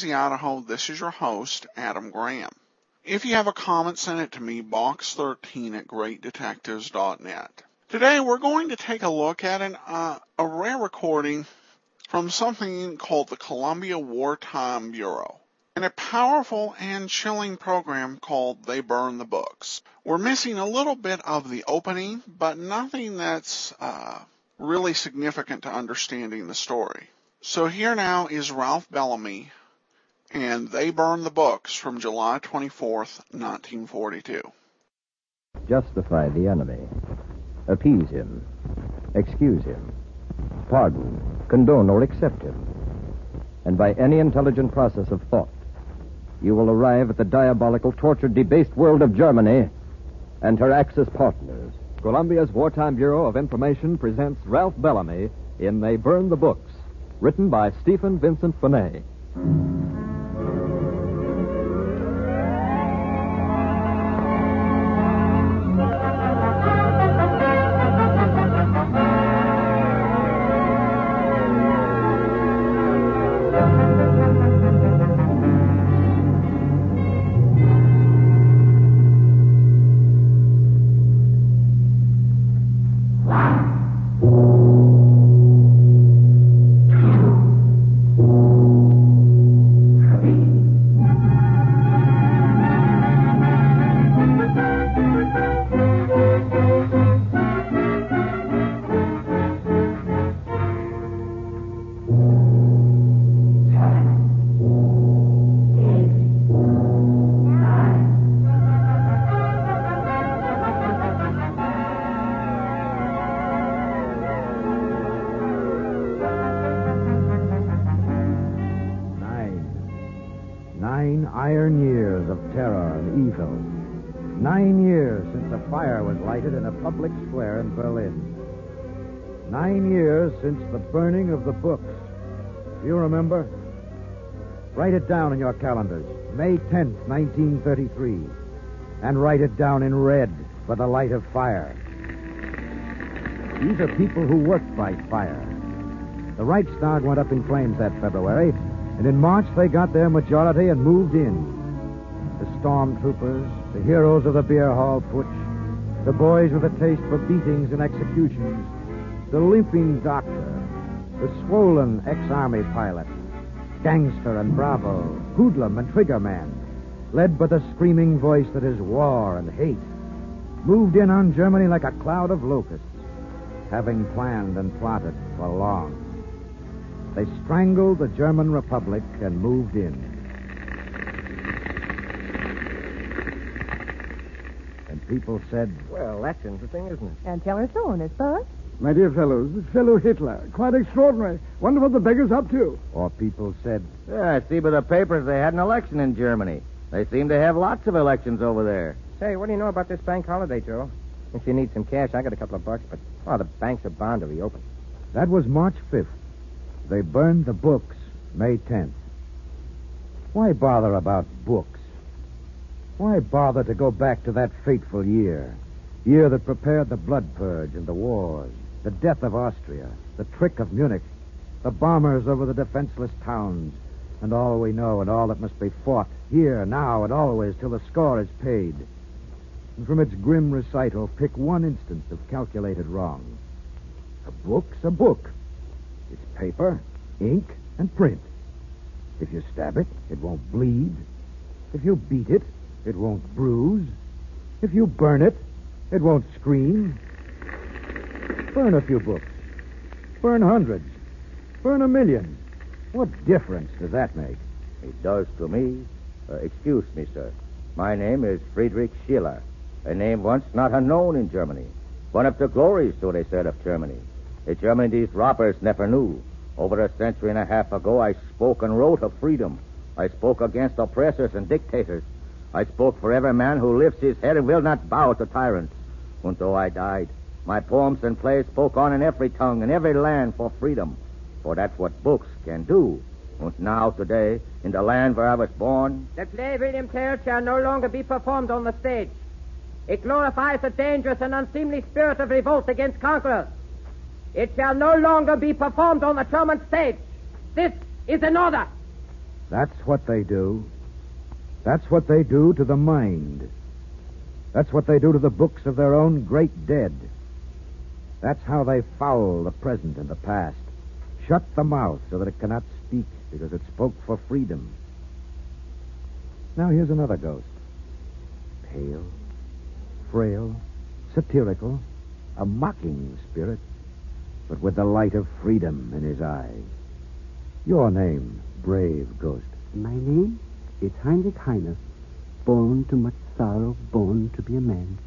Boise, Idaho, this is your host, Adam Graham. If you have a comment, send it to me, box13 at greatdetectives.net. Today we're going to take a look at an, uh, a rare recording from something called the Columbia Wartime Bureau and a powerful and chilling program called They Burn the Books. We're missing a little bit of the opening, but nothing that's uh, really significant to understanding the story. So here now is Ralph Bellamy and They Burn the Books from July 24th, 1942. Justify the enemy. Appease him. Excuse him. Pardon, condone, or accept him. And by any intelligent process of thought, you will arrive at the diabolical, tortured, debased world of Germany and her Axis partners. Columbia's Wartime Bureau of Information presents Ralph Bellamy in They Burn the Books written by Stephen Vincent Benet. Since the burning of the books. Do you remember? Write it down in your calendars. May 10th, 1933. And write it down in red for the light of fire. These are people who worked by fire. The Reichstag went up in flames that February, and in March they got their majority and moved in. The stormtroopers, the heroes of the beer hall putsch, the boys with a taste for beatings and executions, the limping doctor, the swollen ex-army pilot, gangster and bravo, hoodlum and triggerman, led by the screaming voice that is war and hate, moved in on Germany like a cloud of locusts, having planned and plotted for long. They strangled the German Republic and moved in. And people said, Well, that's interesting, isn't it? And tell her so, I suppose. My dear fellows, this fellow Hitler, quite extraordinary. Wonder what the beggar's up to. or people said, Yeah, I see by the papers they had an election in Germany. They seem to have lots of elections over there. Say, what do you know about this bank holiday, Joe? If you need some cash, I got a couple of bucks, but oh, the banks are bound to reopen. that was March 5th. They burned the books May 10th. Why bother about books? Why bother to go back to that fateful year? Year that prepared the blood purge and the wars, the death of Austria, the trick of Munich, the bombers over the defenseless towns, and all we know and all that must be fought here, now, and always till the score is paid. And from its grim recital, pick one instance of calculated wrong. A book's a book. It's paper, ink, and print. If you stab it, it won't bleed. If you beat it, it won't bruise. If you burn it, it won't scream. Burn a few books. Burn hundreds. Burn a million. What difference does that make? It does to me. Uh, excuse me, sir. My name is Friedrich Schiller. A name once not unknown in Germany. One of the glories, so they said, of Germany. A Germany these robbers never knew. Over a century and a half ago, I spoke and wrote of freedom. I spoke against oppressors and dictators. I spoke for every man who lifts his head and will not bow to tyrants. And though I died, my poems and plays spoke on in every tongue and every land for freedom. For that's what books can do. And now, today, in the land where I was born, The play William Tell shall no longer be performed on the stage. It glorifies the dangerous and unseemly spirit of revolt against conquerors. It shall no longer be performed on the German stage. This is an order. That's what they do. That's what they do to the mind. That's what they do to the books of their own great dead. That's how they foul the present and the past. Shut the mouth so that it cannot speak because it spoke for freedom. Now here's another ghost. Pale, frail, satirical, a mocking spirit, but with the light of freedom in his eyes. Your name, brave ghost. My name is Heinrich Heine, born to much sorrow, born to be a man.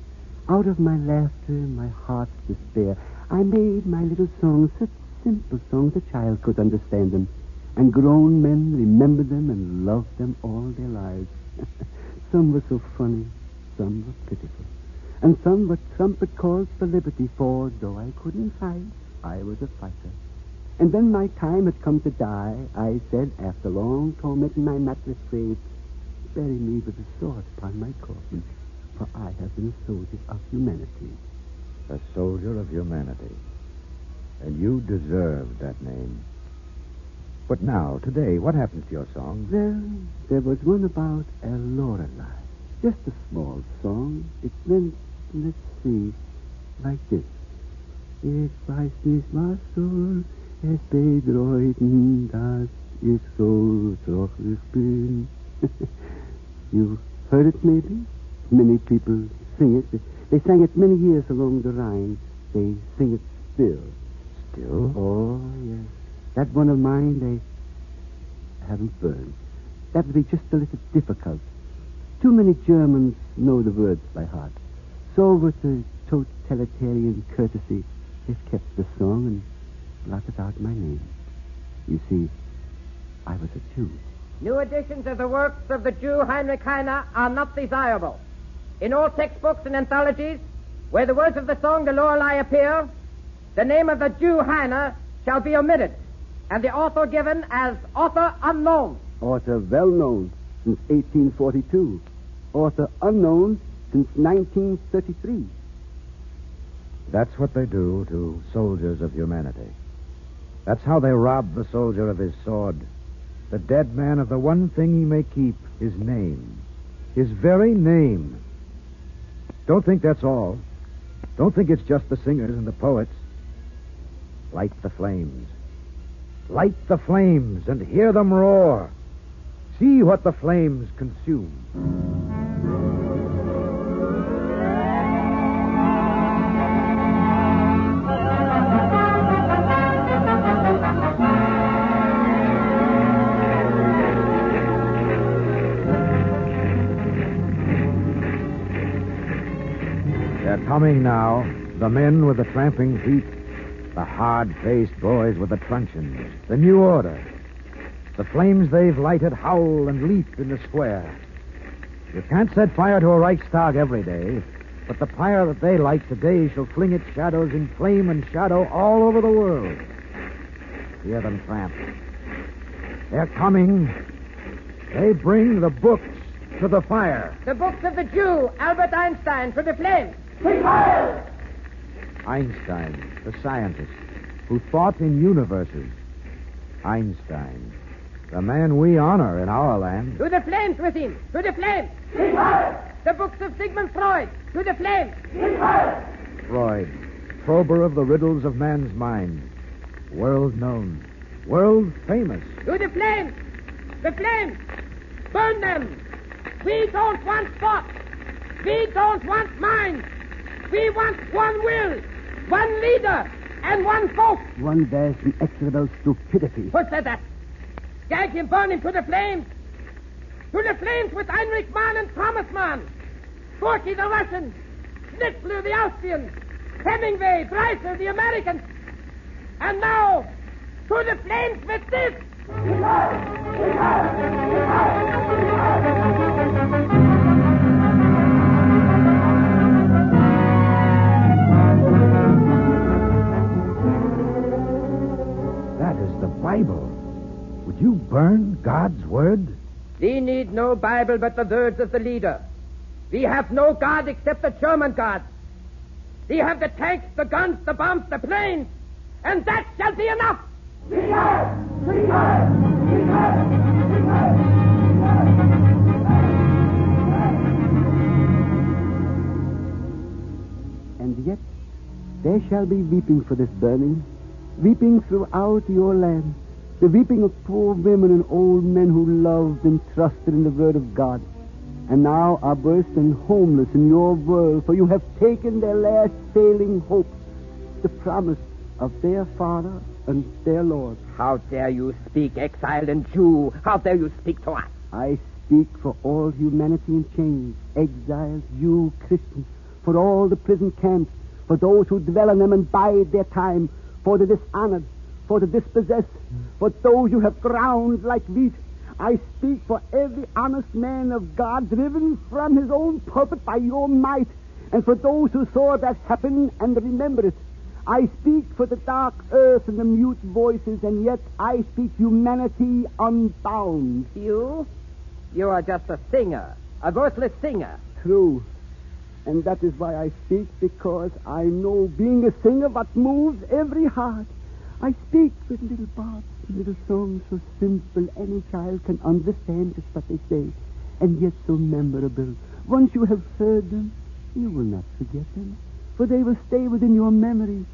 Out of my laughter, my heart's despair, I made my little songs, such simple songs a child could understand them. And grown men remembered them and loved them all their lives. some were so funny, some were pitiful. And some were trumpet calls for liberty, for though I couldn't fight, I was a fighter. And when my time had come to die, I said, after long torment in my mattress grave, bury me with a sword upon my coffin, for I have been a soldier of humanity. A soldier of humanity. And you deserved that name. But now, today, what happens to your song? Well, there was one about a Lorelei. Just a small song. It went, let's see, like this. Ich weiß nicht, was soll es bedeuten, dass ich so ich bin. You've heard it, maybe? Many people sing it. They sang it many years along the Rhine. They sing it still. Still? Oh, yes. That one of mine, they haven't burned. That would be just a little difficult. Too many Germans know the words by heart. So with the totalitarian courtesy, they've kept the song and blotted out my name. You see, I was a Jew. New editions of the works of the Jew Heinrich Heine are not desirable. In all textbooks and anthologies, where the words of the song The Lorelei appear, the name of the Jew Heine shall be omitted, and the author given as author unknown. Author well known since 1842. Author unknown since 1933. That's what they do to soldiers of humanity. That's how they rob the soldier of his sword, the dead man of the one thing he may keep his name. His very name. Don't think that's all. Don't think it's just the singers and the poets. Light the flames. Light the flames and hear them roar. See what the flames consume. Coming now. The men with the tramping feet, the hard faced boys with the truncheons, the new order. The flames they've lighted howl and leap in the square. You can't set fire to a Reichstag every day, but the fire that they light today shall fling its shadows in flame and shadow all over the world. Hear them tramp. They're coming. They bring the books to the fire. The books of the Jew, Albert Einstein, to the flames. Einstein, the scientist who thought in universes. Einstein, the man we honor in our land. To the flames with him. To the flames. The books of Sigmund Freud. To the flames. Freud, prober of the riddles of man's mind. World known, world famous. To the flames. The flames. Burn them. We don't want thought. We don't want mind. We want one will, one leader, and one vote. One vast inexorable stupidity. Who said that? Gag him, burn him to the flames. To the flames with Heinrich Mann and Thomas Mann. Gorky the Russian. Schnitzler the Austrian. Hemingway, Dreiser the American. And now, to the flames with this. Bible. Would you burn God's word? We need no Bible but the words of the leader. We have no God except the German God. We have the tanks, the guns, the bombs, the planes, and that shall be enough. We have, we have, we have. And yet there shall be weeping for this burning, weeping throughout your land, the weeping of poor women and old men who loved and trusted in the word of God, and now are burst and homeless in your world, for you have taken their last failing hope, the promise of their Father and their Lord. How dare you speak, exiled and Jew? How dare you speak to us? I speak for all humanity in chains, exiles, you Christians, for all the prison camps, for those who dwell in them and bide their time, for the dishonored, for the dispossessed, for those you have ground like wheat. I speak for every honest man of God driven from his own pulpit by your might, and for those who saw that happen and remember it. I speak for the dark earth and the mute voices, and yet I speak humanity unbound. You? You are just a singer, a worthless singer. True. And that is why I speak, because I know being a singer what moves every heart. I speak with little barbs, little songs so simple any child can understand just what they say, and yet so memorable. Once you have heard them, you will not forget them, for they will stay within your memory.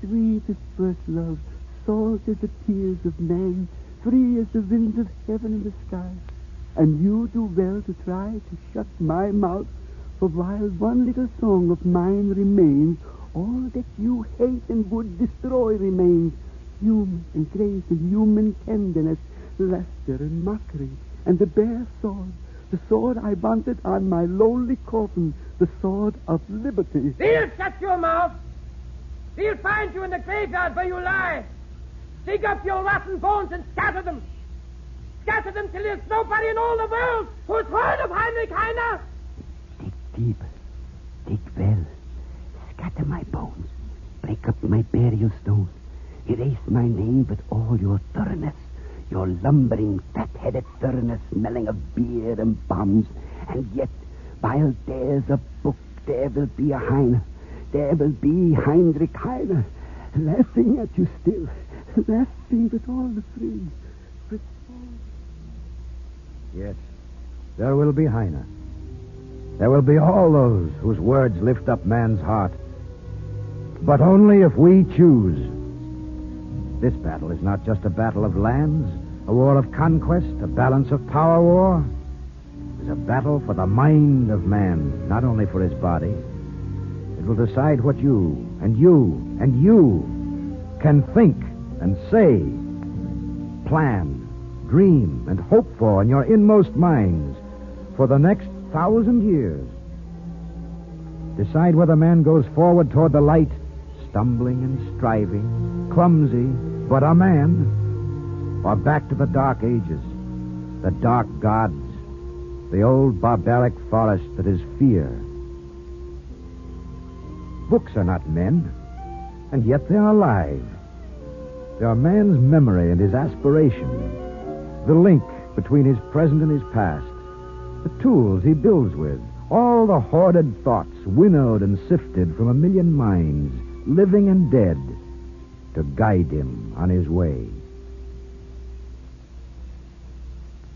Sweet as first love, salt as the tears of man, free as the winds of heaven and the sky. And you do well to try to shut my mouth, for while one little song of mine remains, all that you hate and would destroy remains. Human and grace and human tenderness, laughter and mockery, and the bare sword, the sword I wanted on my lonely coffin, the sword of liberty. We'll shut your mouth. We'll find you in the graveyard where you lie. Dig up your rotten bones and scatter them. Scatter them till there's nobody in all the world who's heard of Heinrich Heine. Deep, dig well, scatter my bones, break up my burial stone, erase my name with all your thoroughness, your lumbering, fat-headed thoroughness smelling of beer and bombs, and yet, while there's a book, there will be a Heine. There will be Heinrich Heine, laughing at you still, laughing with all the free, with all Yes, there will be Heine. There will be all those whose words lift up man's heart. But only if we choose. This battle is not just a battle of lands, a war of conquest, a balance of power war. It is a battle for the mind of man, not only for his body. It will decide what you and you and you can think and say, plan, dream, and hope for in your inmost minds for the next thousand years. Decide whether man goes forward toward the light, stumbling and striving, clumsy, but a man, or back to the dark ages, the dark gods, the old barbaric forest that is fear. Books are not men, and yet they are alive. They are man's memory and his aspiration, the link between his present and his past, the tools he builds with, all the hoarded thoughts winnowed and sifted from a million minds, living and dead, to guide him on his way.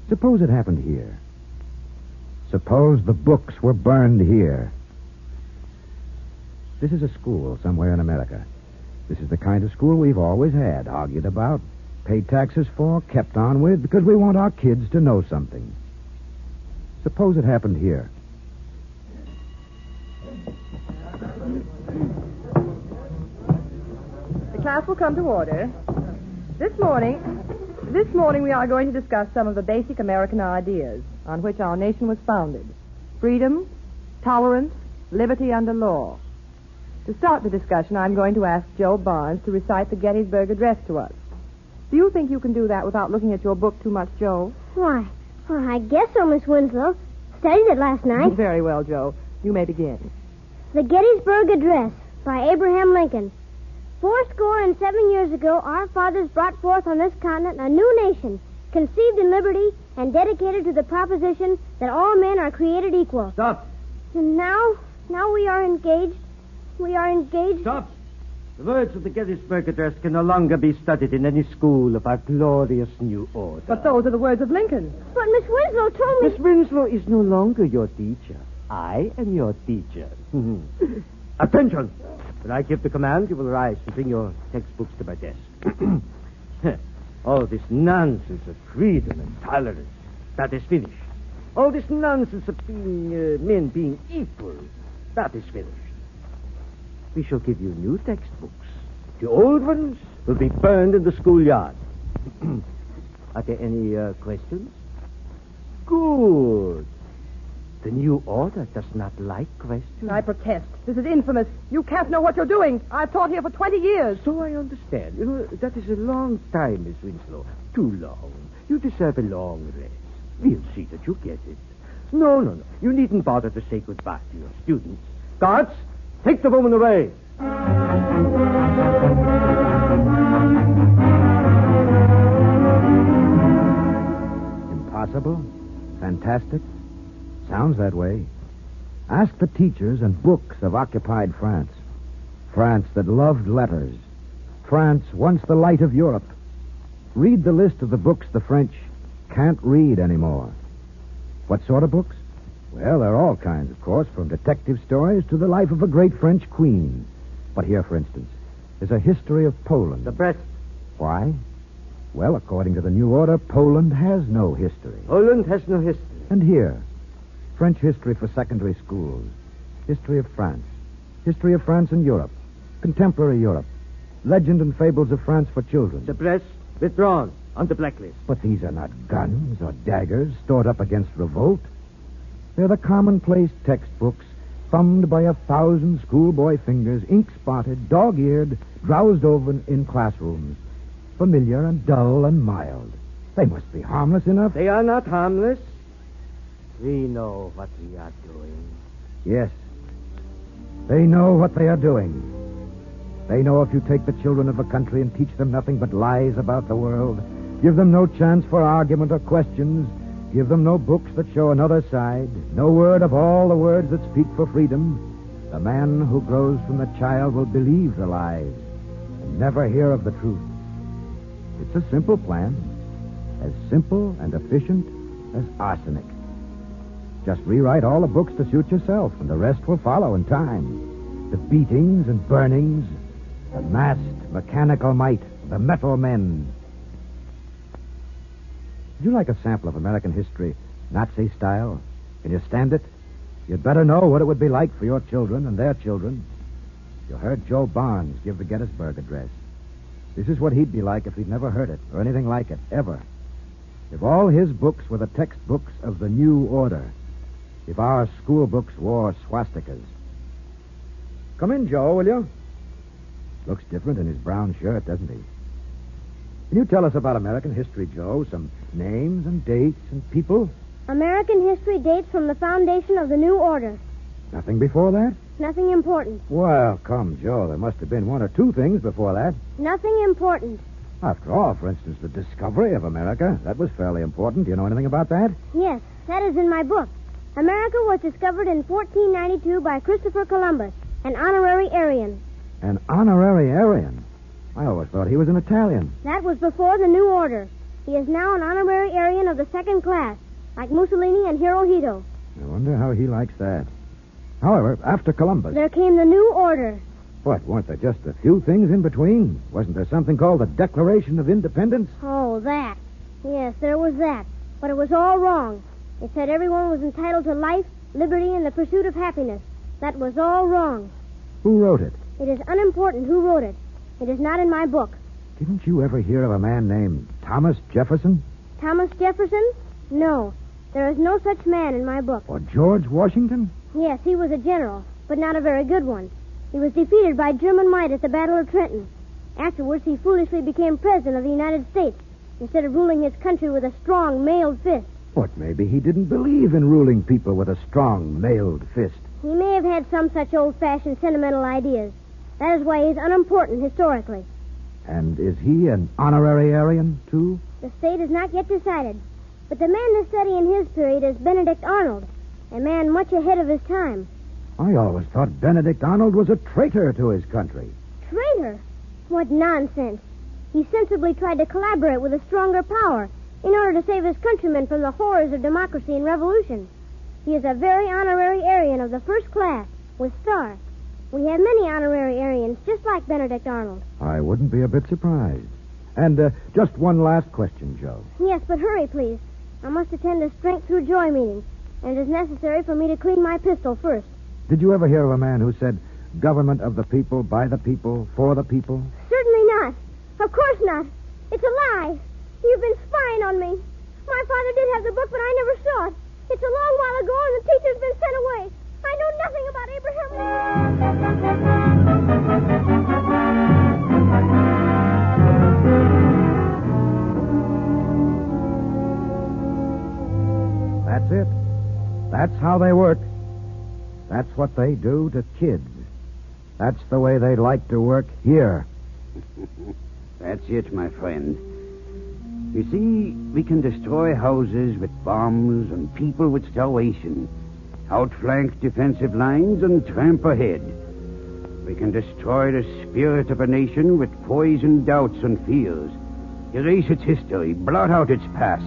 Suppose it happened here. Suppose the books were burned here. This is a school somewhere in America. This is the kind of school we've always had, argued about, paid taxes for, kept on with, because we want our kids to know something. Suppose it happened here. The class will come to order. This morning, this morning we are going to discuss some of the basic American ideas on which our nation was founded. Freedom, tolerance, liberty under law. To start the discussion, I'm going to ask Joe Barnes to recite the Gettysburg Address to us. Do you think you can do that without looking at your book too much, Joe? Why, well, I guess so, Miss Winslow. Studied it last night. Very well, Joe. You may begin. The Gettysburg Address by Abraham Lincoln. Four score and seven years ago, our fathers brought forth on this continent a new nation, conceived in liberty and dedicated to the proposition that all men are created equal. Stop. And now, now we are engaged. We are engaged. Stop. The words of the Gettysburg Address can no longer be studied in any school of our glorious new order. But those are the words of Lincoln. But Miss Winslow told me. Miss Winslow is no longer your teacher. I am your teacher. Attention! When I give the command, you will rise and bring your textbooks to my desk. All this nonsense of freedom and tolerance, that is finished. All this nonsense of being uh, men being equal, that is finished. We shall give you new textbooks. The old ones will be burned in the schoolyard. Are there any uh, questions? Good. The new order does not like questions. I protest. This is infamous. You can't know what you're doing. I've taught here for 20 years. So I understand. You know, that is a long time, Miss Winslow. Too long. You deserve a long rest. We'll see that you get it. No, no, no. You needn't bother to say goodbye to your students. Guards, take the woman away. Impossible? Fantastic? Sounds that way. Ask the teachers and books of occupied France. France that loved letters. France once the light of Europe. Read the list of the books the French can't read anymore. What sort of books? Well, there are all kinds, of course, from detective stories to the life of a great French queen. But here, for instance, is a history of Poland. The press. Why? Well, according to the new order, Poland has no history. Poland has no history. And here, French history for secondary schools, history of France, history of France and Europe, contemporary Europe, legend and fables of France for children. The press withdrawn on the blacklist. But these are not guns or daggers stored up against revolt. They're the commonplace textbooks thumbed by a thousand schoolboy fingers, ink spotted, dog eared, drowsed over in classrooms. Familiar and dull and mild. They must be harmless enough. They are not harmless. We know what we are doing. Yes. They know what they are doing. They know if you take the children of a country and teach them nothing but lies about the world, give them no chance for argument or questions, give them no books that show another side, no word of all the words that speak for freedom, the man who grows from the child will believe the lies and never hear of the truth. It's a simple plan, as simple and efficient as arsenic. Just rewrite all the books to suit yourself, and the rest will follow in time. The beatings and burnings, the massed mechanical might, the metal men. Would you like a sample of American history, Nazi style? Can you stand it? You'd better know what it would be like for your children and their children. You heard Joe Barnes give the Gettysburg Address. This is what he'd be like if he'd never heard it, or anything like it, ever. If all his books were the textbooks of the new order, if our school books wore swastikas. Come in, Joe, will you? Looks different in his brown shirt, doesn't he? Can you tell us about American history, Joe? Some names and dates and people? American history dates from the foundation of the new order. Nothing before that? Nothing important. Well, come, Joe. There must have been one or two things before that. Nothing important. After all, for instance, the discovery of America. That was fairly important. Do you know anything about that? Yes, that is in my book. America was discovered in 1492 by Christopher Columbus, an honorary Aryan. An honorary Aryan? I always thought he was an Italian. That was before the new order. He is now an honorary Aryan of the second class, like Mussolini and Hirohito. I wonder how he likes that. However, after Columbus. There came the new order. What, weren't there just a few things in between? Wasn't there something called the Declaration of Independence? Oh, that. Yes, there was that. But it was all wrong. It said everyone was entitled to life, liberty, and the pursuit of happiness. That was all wrong. Who wrote it? It is unimportant who wrote it. It is not in my book. Didn't you ever hear of a man named Thomas Jefferson? Thomas Jefferson? No. There is no such man in my book. Or George Washington? Yes, he was a general, but not a very good one. He was defeated by German might at the Battle of Trenton. Afterwards, he foolishly became president of the United States instead of ruling his country with a strong, mailed fist. But maybe he didn't believe in ruling people with a strong, mailed fist. He may have had some such old fashioned sentimental ideas. That is why he's unimportant historically. And is he an honorary Aryan, too? The state is not yet decided. But the man to study in his period is Benedict Arnold, a man much ahead of his time. I always thought Benedict Arnold was a traitor to his country. Traitor? traitor. What nonsense. He sensibly tried to collaborate with a stronger power in order to save his countrymen from the horrors of democracy and revolution. He is a very honorary Aryan of the first class, with stars. We have many honorary Aryans just like Benedict Arnold. I wouldn't be a bit surprised. And uh, just one last question, Joe. Yes, but hurry, please. I must attend a strength through joy meeting, and it is necessary for me to clean my pistol first. Did you ever hear of a man who said, government of the people, by the people, for the people? Certainly not. Of course not. It's a lie. You've been spying on me. My father did have the book, but I never saw it. It's a long while ago, and the teacher's been sent away. I know nothing about Abraham Lincoln. That's it. That's how they work. That's what they do to kids. That's the way they like to work here. That's it, my friend. You see, we can destroy houses with bombs and people with starvation, outflank defensive lines and tramp ahead. We can destroy the spirit of a nation with poisoned doubts and fears, erase its history, blot out its past,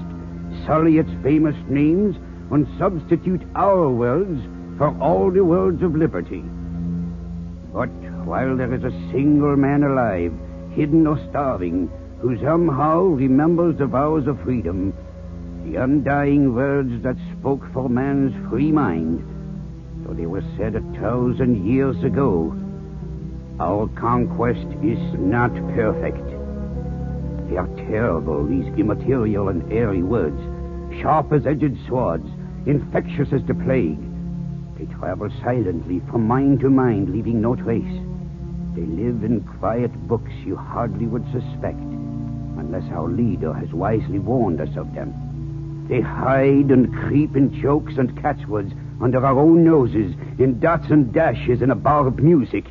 sully its famous names, and substitute our words for all the words of liberty. But while there is a single man alive, hidden or starving, who somehow remembers the vows of freedom, the undying words that spoke for man's free mind, though they were said a thousand years ago. Our conquest is not perfect. They are terrible, these immaterial and airy words, sharp as edged swords, infectious as the plague. They travel silently from mind to mind, leaving no trace. They live in quiet books you hardly would suspect, unless our leader has wisely warned us of them. They hide and creep in jokes and catchwords under our own noses, in dots and dashes in a bar of music.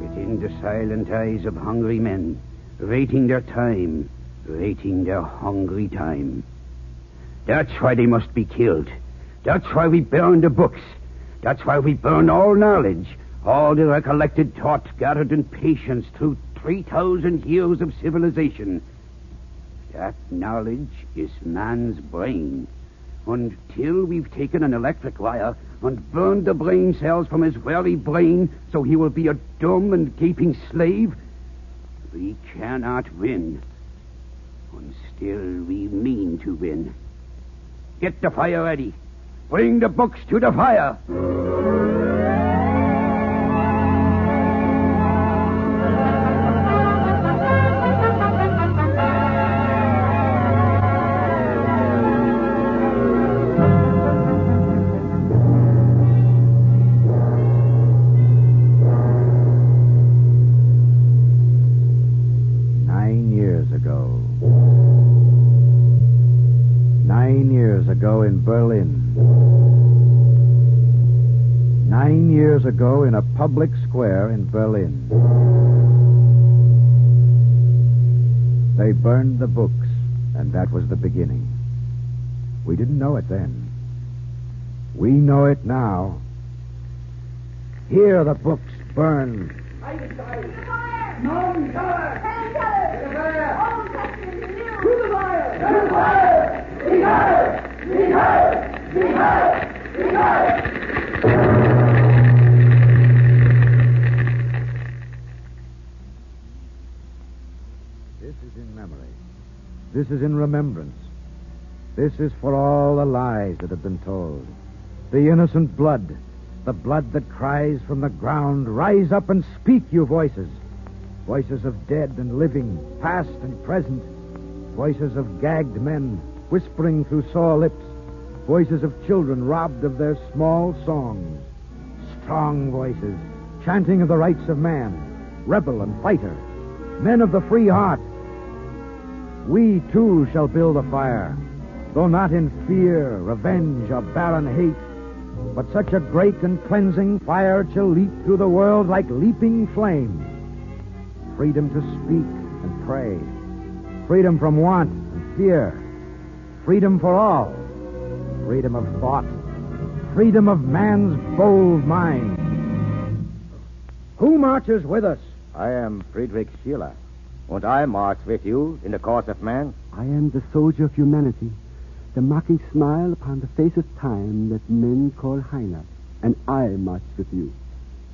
Within the silent eyes of hungry men, waiting their time, waiting their hungry time. That's why they must be killed. That's why we burn the books. That's why we burn all knowledge, all the recollected thought gathered in patience through 3,000 years of civilization. That knowledge is man's brain. Until we've taken an electric wire and burned the brain cells from his very brain so he will be a dumb and gaping slave, we cannot win. And still we mean to win. Get the fire ready. Bring the books to the fire. Ago in a public square in Berlin. They burned the books, and that was the beginning. We didn't know it then. We know it now. Here the books burn. This This is in remembrance. This is for all the lies that have been told. The innocent blood, the blood that cries from the ground, rise up and speak, you voices. Voices of dead and living, past and present. Voices of gagged men, whispering through sore lips. Voices of children robbed of their small songs. Strong voices, chanting of the rights of man, rebel and fighter, men of the free heart. We too shall build a fire, though not in fear, revenge, or barren hate, but such a great and cleansing fire shall leap through the world like leaping flame. Freedom to speak and pray, freedom from want and fear, freedom for all, freedom of thought, freedom of man's bold mind. Who marches with us? I am Friedrich Schiller. Won't I march with you in the cause of man? I am the soldier of humanity, the mocking smile upon the face of time that men call Heine, and I march with you.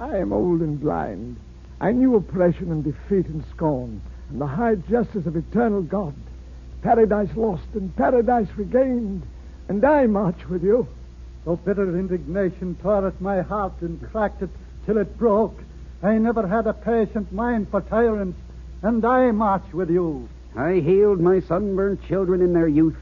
I am old and blind. I knew oppression and defeat and scorn, and the high justice of eternal God. Paradise lost and paradise regained, and I march with you. Though bitter indignation tore at my heart and cracked it till it broke, I never had a patient mind for tyrants, and I march with you. I healed my sunburnt children in their youth.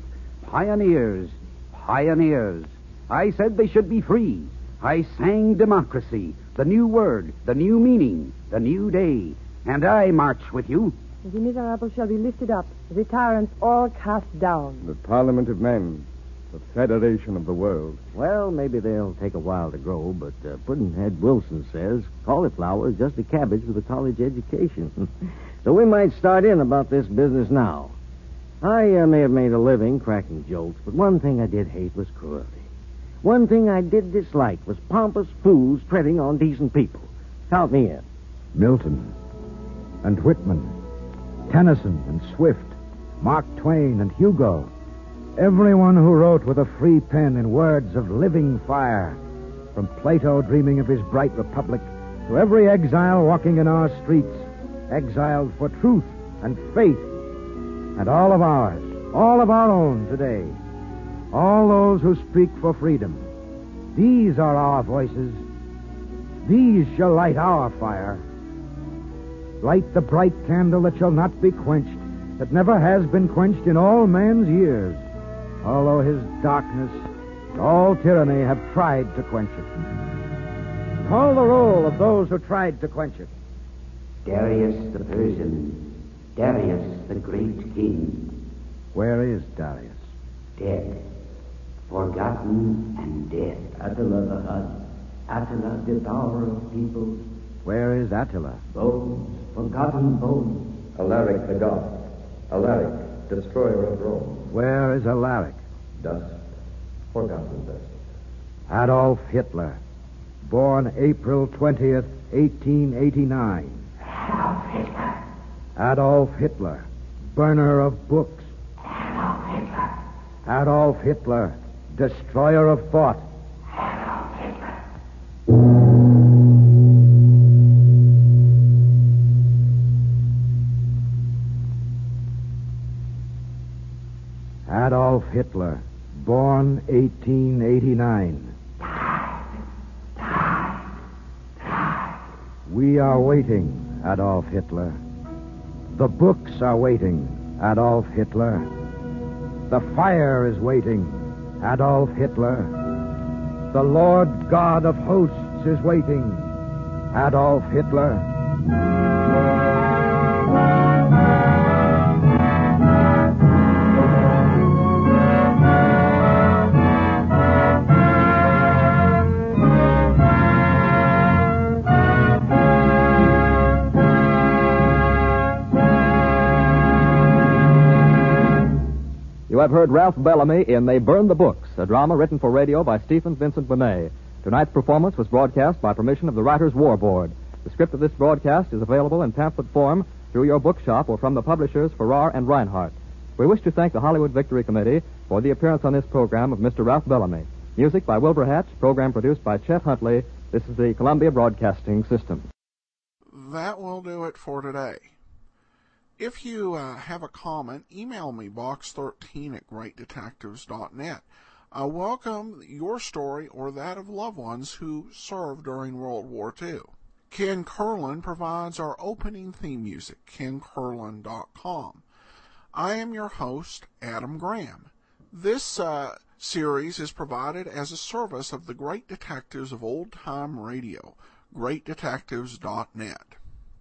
Pioneers, pioneers. I said they should be free. I sang democracy, the new word, the new meaning, the new day. And I march with you. The miserable shall be lifted up, the tyrants all cast down. The Parliament of Men, the Federation of the World. Well, maybe they'll take a while to grow, but uh, Pudd'nhead Wilson says cauliflower is just a cabbage with a college education. so we might start in about this business now. I uh, may have made a living cracking jokes, but one thing I did hate was cruelty. One thing I did dislike was pompous fools treading on decent people. Count me in. Milton and Whitman, Tennyson and Swift, Mark Twain and Hugo. Everyone who wrote with a free pen in words of living fire, from Plato dreaming of his bright republic to every exile walking in our streets, exiled for truth and faith, and all of ours, all of our own today, all those who speak for freedom. These are our voices. These shall light our fire. Light the bright candle that shall not be quenched, that never has been quenched in all man's years although his darkness, and all tyranny have tried to quench it. Call the roll of those who tried to quench it. Darius the Persian, Darius the great king. Where is Darius? Dead. Forgotten and dead. Attila the Hun. Attila, devourer of peoples. Where is Attila? Bones, forgotten bones. Alaric the Goth. Alaric, destroyer of Rome. Where is Alaric? Dust. Forgotten dust. Adolf Hitler, born April 20th, 1889. Adolf Hitler. Adolf Hitler, burner of books. Adolf Hitler. Adolf Hitler, destroyer of thought. Adolf Hitler. Adolf Hitler, born 1889. Die. Die. Die. We are waiting, Adolf Hitler. The books are waiting, Adolf Hitler. The fire is waiting, Adolf Hitler. The Lord God of hosts is waiting, Adolf Hitler. You have heard Ralph Bellamy in They Burn the Books, a drama written for radio by Stephen Vincent Benet. Tonight's performance was broadcast by permission of the Writers' War Board. The script of this broadcast is available in pamphlet form through your bookshop or from the publishers Farrar and Rinehart. We wish to thank the Hollywood Victory Committee for the appearance on this program of Mr. Ralph Bellamy. Music by Wilbur Hatch, program produced by Chet Huntley. This is the Columbia Broadcasting System. That will do it for today. If you uh, have a comment, email me box13 at greatdetectives.net. I welcome your story or that of loved ones who served during World War II. Ken Curlin provides our opening theme music, kencurlin.com. I am your host, Adam Graham. This uh, series is provided as a service of the great detectives of old time radio, greatdetectives.net.